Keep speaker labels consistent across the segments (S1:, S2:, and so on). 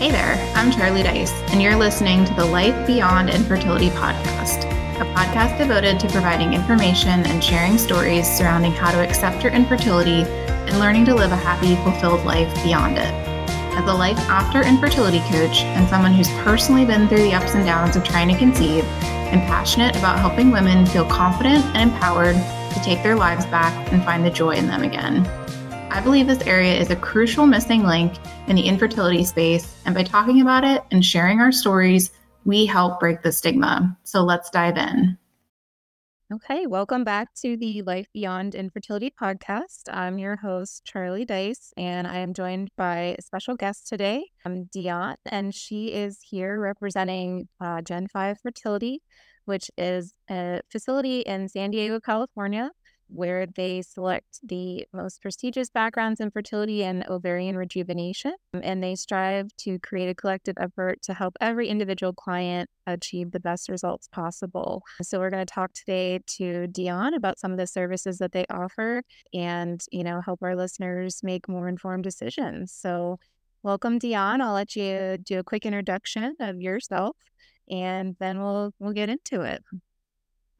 S1: Hey there, I'm Charlie Dice, and you're listening to the Life Beyond Infertility podcast, a podcast devoted to providing information and sharing stories surrounding how to accept your infertility and learning to live a happy, fulfilled life beyond it. As a life after infertility coach and someone who's personally been through the ups and downs of trying to conceive, I'm passionate about helping women feel confident and empowered to take their lives back and find the joy in them again. I believe this area is a crucial missing link in the infertility space, and by talking about it and sharing our stories, we help break the stigma. So let's dive in. Okay, welcome back to the Life Beyond Infertility podcast. I'm your host, Charlie Dice, and I am joined by a special guest today, I'm Dionne, and she is here representing uh, Gen 5 Fertility, which is a facility in San Diego, California, where they select the most prestigious backgrounds in fertility and ovarian rejuvenation. Um, and they strive to create a collective effort to help every individual client achieve the best results possible. So we're going to talk today to Dionne about some of the services that they offer and, you know, help our listeners make more informed decisions. So welcome, Dionne. I'll let you do a quick introduction of yourself and then we'll we'll get into it.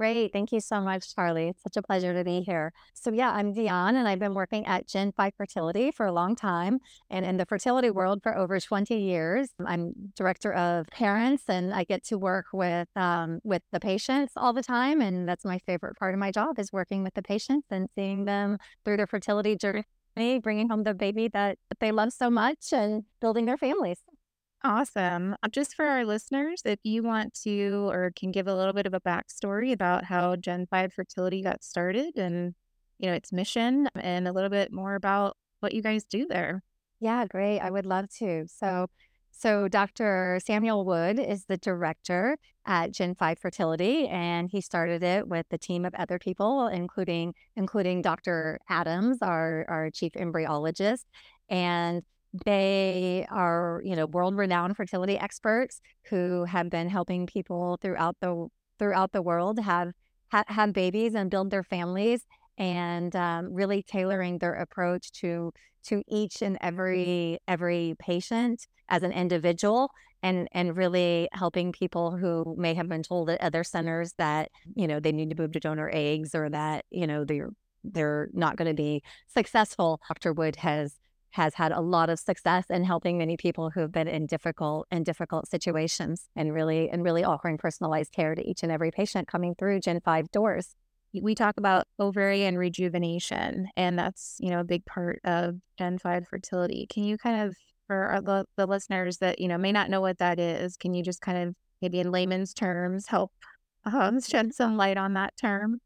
S2: Great. Thank you so much, Charlie. It's such a pleasure to be here. So, yeah, I'm Dionne, and I've been working at Gen 5 Fertility for a long time and in the fertility world for over 20 years. I'm director of parents, and I get to work with um, with the patients all the time. And that's my favorite part of my job is working with the patients and seeing them through their fertility journey, bringing home the baby that they love so much and building their families.
S1: Awesome. Uh, just for our listeners, if you want to or can give a little bit of a backstory about how Gen 5 fertility got started and, you know, its mission and a little bit more about what you guys do there.
S2: Yeah, great. I would love to. So, so Dr. Samuel Wood is the director at Gen 5 Fertility, and he started it with a team of other people, including including Dr. Adams, our, our chief embryologist. And they are, you know, world-renowned fertility experts who have been helping people throughout the throughout the world have ha- have babies and build their families, and um, really tailoring their approach to to each and every every patient as an individual and and really helping people who may have been told at other centers that you know they need to move to donor eggs or that you know they're they're not going to be successful. Dr wood has has had a lot of success in helping many people who have been in difficult in difficult situations and really and really offering personalized care to each and every patient coming through Gen 5 doors.
S1: We talk about ovarian rejuvenation and that's, you know, a big part of Gen 5 fertility. Can you kind of for the, the listeners that, you know, may not know what that is, can you just kind of maybe in layman's terms help um, shed some light on that term?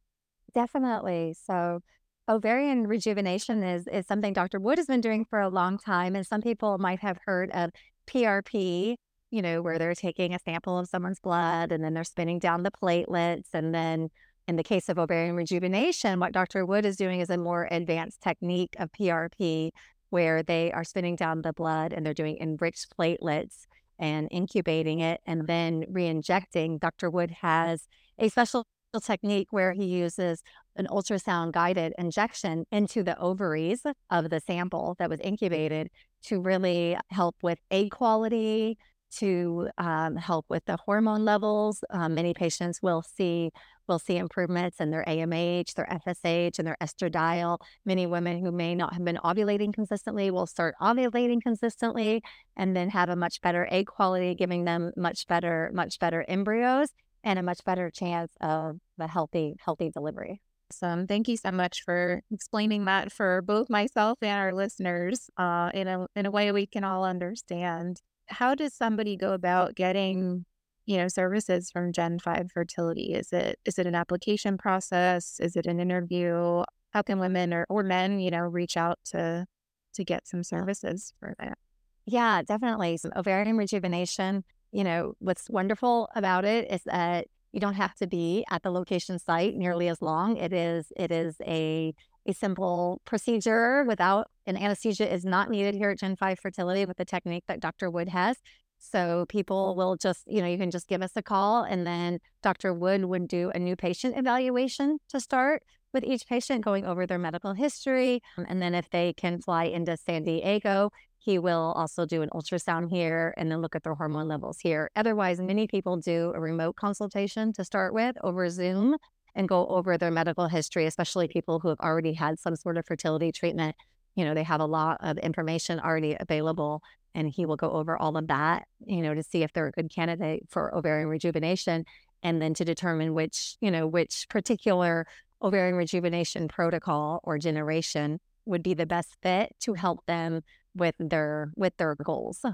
S2: Definitely. So ovarian rejuvenation is is something Dr. Wood has been doing for a long time, and some people might have heard of PRP. You know, where they're taking a sample of someone's blood and then they're spinning down the platelets, and then in the case of ovarian rejuvenation, what Dr. Wood is doing is a more advanced technique of PRP, where they are spinning down the blood and they're doing enriched platelets and incubating it and then re-injecting. Dr. Wood has a special technique where he uses an ultrasound guided injection into the ovaries of the sample that was incubated to really help with egg quality, to um, help with the hormone levels. Um, many patients will see will see improvements in their AMH, their FSH, and their estradiol. Many women who may not have been ovulating consistently will start ovulating consistently, and then have a much better egg quality, giving them much better much better embryos and a much better chance of a healthy healthy delivery.
S1: Awesome. Thank you so much for explaining that for both myself and our listeners uh, in a in a way we can all understand. How does somebody go about getting, you know, services from Gen Five Fertility? Is it is it an application process? Is it an interview? How can women or, or men, you know, reach out to to get some services for that?
S2: Yeah, definitely. Some ovarian rejuvenation you know, what's wonderful about it is that you don't have to be at the location site nearly as long. It is it is a a simple procedure without an anesthesia is not needed here at Gen 5 Fertility with the technique that Dr. Wood has. So people will just, you know, you can just give us a call and then Dr. Wood would do a new patient evaluation to start with each patient going over their medical history. And then if they can fly into San Diego, he will also do an ultrasound here and then look at their hormone levels here. Otherwise, many people do a remote consultation to start with over Zoom and go over their medical history, especially people who have already had some sort of fertility treatment. You know, they have a lot of information already available, and he will go over all of that, you know, to see if they're a good candidate for ovarian rejuvenation and then to determine which, you know, which particular ovarian rejuvenation protocol or generation would be the best fit to help them with their with their goals.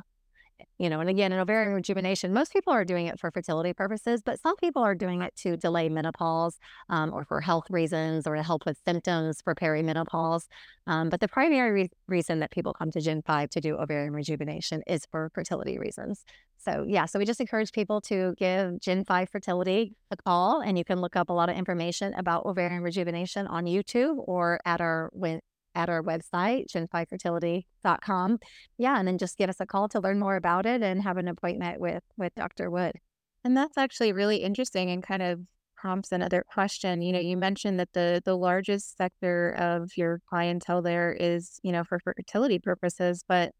S2: You know and again in ovarian rejuvenation. Most people are doing it for fertility purposes but some people are doing it to delay menopause um, or for health reasons or to help with symptoms for perimenopause um, but the primary re- reason that people come to gen 5 to do ovarian rejuvenation is for fertility reasons. So yeah so we just encourage people to give gen 5 fertility a call and you can look up a lot of information about ovarian rejuvenation on youtube or at our at our website, gen5fertility.com. Yeah, and then just give us a call to learn more about it and have an appointment with with Dr. Wood.
S1: And that's actually really interesting and kind of prompts another question. You know, you mentioned that the the largest sector of your clientele there is, you know, for fertility purposes, but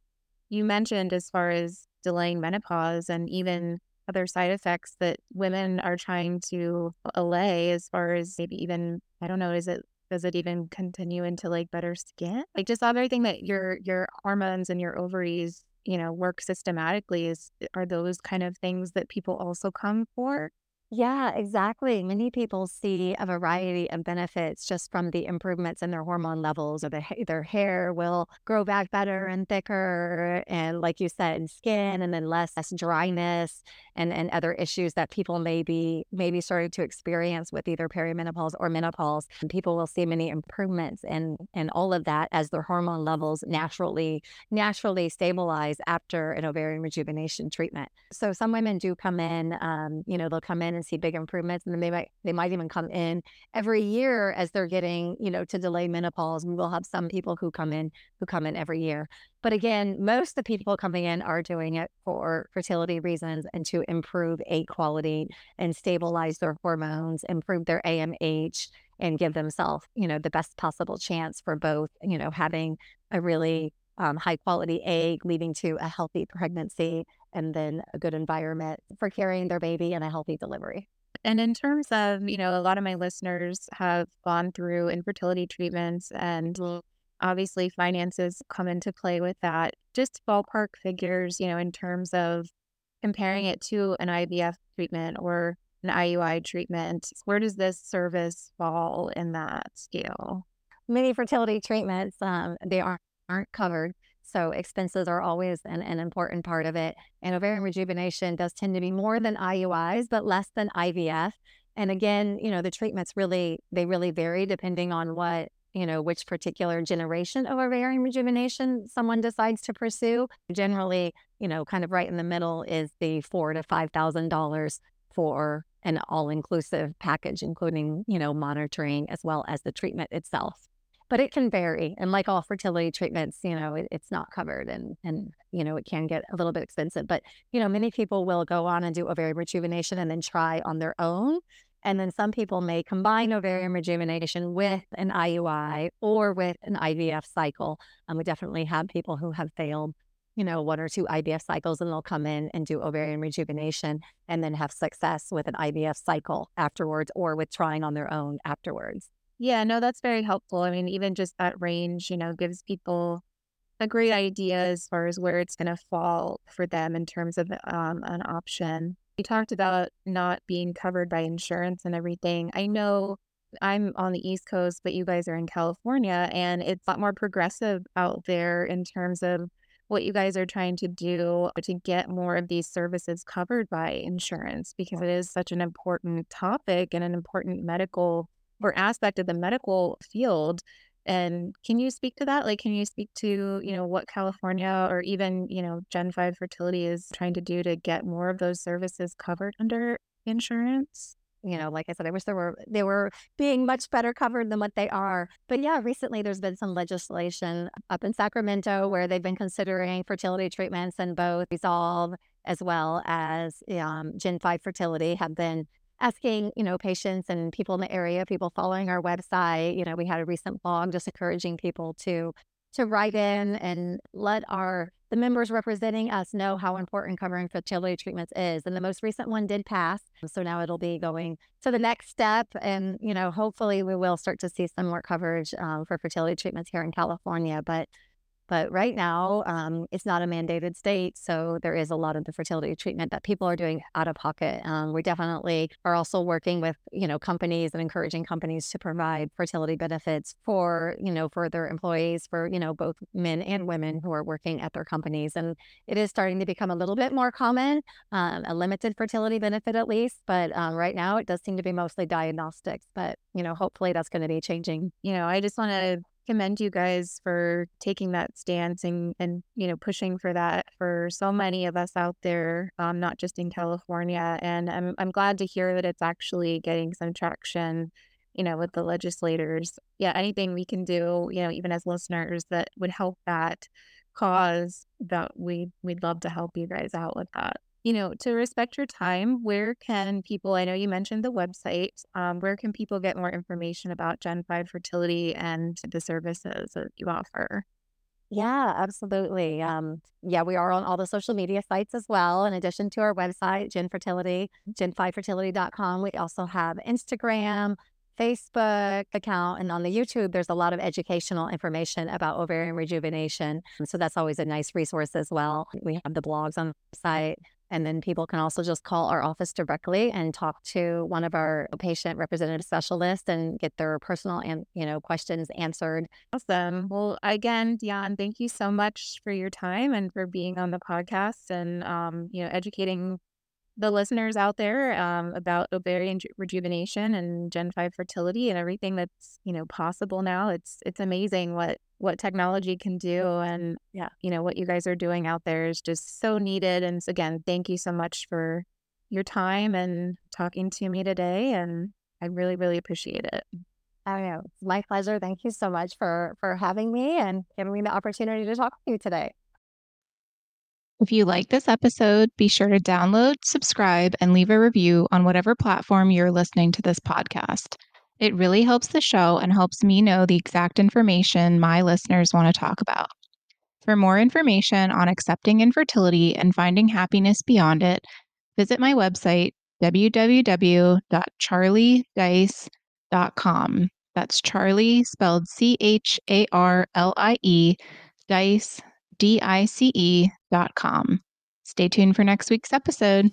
S1: you mentioned as far as delaying menopause and even other side effects that women are trying to allay as far as maybe even I don't know, is it does it even continue into like better skin? Like just everything that your your hormones and your ovaries, you know, work systematically is eh, are those kind of things that people also come for?
S2: Yeah, exactly. Many people see a variety of benefits just from the improvements in their hormone levels, or the, their hair will grow back better and thicker, and like you said, in skin, and then less, less dryness, and and other issues that people may be maybe starting to experience with either perimenopause or menopause. And people will see many improvements in in all of that as their hormone levels naturally naturally stabilize after an ovarian rejuvenation treatment. So some women do come in, um, you know, they'll come in and see big improvements. And then they might they might even come in every year as they're getting, you know, to delay menopause. We'll have some people who come in who come in every year. But again, most of the people coming in are doing it for fertility reasons and to improve egg quality and stabilize their hormones, improve their AMH, and give themselves, you know, the best possible chance for both, you know, having a really um, high quality egg leading to a healthy pregnancy and then a good environment for carrying their baby and a healthy delivery.
S1: And in terms of, you know, a lot of my listeners have gone through infertility treatments and obviously finances come into play with that. Just ballpark figures, you know, in terms of comparing it to an IVF treatment or an IUI treatment, where does this service fall in that scale?
S2: Many fertility treatments, um, they aren't aren't covered. So expenses are always an, an important part of it. And ovarian rejuvenation does tend to be more than IUIs, but less than IVF. And again, you know, the treatments really, they really vary depending on what, you know, which particular generation of ovarian rejuvenation someone decides to pursue. Generally, you know, kind of right in the middle is the four to five thousand dollars for an all-inclusive package, including, you know, monitoring as well as the treatment itself but it can vary. And like all fertility treatments, you know, it, it's not covered and, and, you know, it can get a little bit expensive. But, you know, many people will go on and do ovarian rejuvenation and then try on their own. And then some people may combine ovarian rejuvenation with an IUI or with an IVF cycle. And we definitely have people who have failed, you know, one or two IVF cycles and they'll come in and do ovarian rejuvenation and then have success with an IVF cycle afterwards or with trying on their own afterwards.
S1: Yeah, no, that's very helpful. I mean, even just that range, you know, gives people a great idea as far as where it's going to fall for them in terms of um, an option. You talked about not being covered by insurance and everything. I know I'm on the East Coast, but you guys are in California, and it's a lot more progressive out there in terms of what you guys are trying to do to get more of these services covered by insurance because it is such an important topic and an important medical or aspect of the medical field. And can you speak to that? Like, can you speak to, you know, what California or even, you know, Gen 5 fertility is trying to do to get more of those services covered under insurance?
S2: you know, like I said, I wish there were they were being much better covered than what they are. But yeah, recently there's been some legislation up in Sacramento where they've been considering fertility treatments and both Resolve as well as um, Gen 5 fertility have been asking, you know, patients and people in the area, people following our website. You know, we had a recent blog just encouraging people to to write in and let our the members representing us know how important covering fertility treatments is. And the most recent one did pass. So now it'll be going to the next step. And, you know, hopefully we will start to see some more coverage um, for fertility treatments here in California. But but right now, um, it's not a mandated state. So there is a lot of the fertility treatment that people are doing out of pocket. Um, we definitely are also working with, you know, companies and encouraging companies to provide fertility benefits for, you know, for their employees, for, you know, both men and women who are working at their companies. And it is starting to become a little bit more common, um, a limited fertility benefit at least. But um, right now, it does seem to be mostly diagnostics. But, you know, hopefully that's going to be changing.
S1: You know, I just want to commend you guys for taking that stance and, and you know pushing for that for so many of us out there um, not just in california and I'm, I'm glad to hear that it's actually getting some traction you know with the legislators. Yeah anything we can do you know even as listeners that would help that cause that we we'd love to help you guys out with that you know, to respect your time, where can people, I know you mentioned the website, um, where can people get more information about Gen 5 fertility and the services that you offer?
S2: Yeah, absolutely. Um, yeah, we are on all the social media sites as well. In addition to our website, Gen Fertility, gen5fertility.com, we also have Instagram, Facebook account, and on the YouTube, there's a lot of educational information about ovarian rejuvenation. So that's always a nice resource as well. We have the blogs on the site. And then people can also just call our office directly and talk to one of our patient representative specialists and get their personal and you know questions answered.
S1: Awesome. Well, again, Dionne, thank you so much for your time and for being on the podcast and um, you know educating the listeners out there um, about ovarian rejuvenation and Gen five fertility and everything that's you know possible now. It's it's amazing what what technology can do and yeah. you know what you guys are doing out there is just so needed. And again thank you so much for your time and talking to me today and i really really appreciate it.
S2: Oh no it's my pleasure. Thank you so much for for having me and giving me the opportunity to talk to you today
S1: if you like this episode be sure to download subscribe and leave a review on whatever platform you're listening to this podcast it really helps the show and helps me know the exact information my listeners want to talk about. For more information on accepting infertility and finding happiness beyond it, visit my website, www.charliedice.com. That's Charlie spelled C H A R L I E, dice, D I C E dot com. Stay tuned for next week's episode.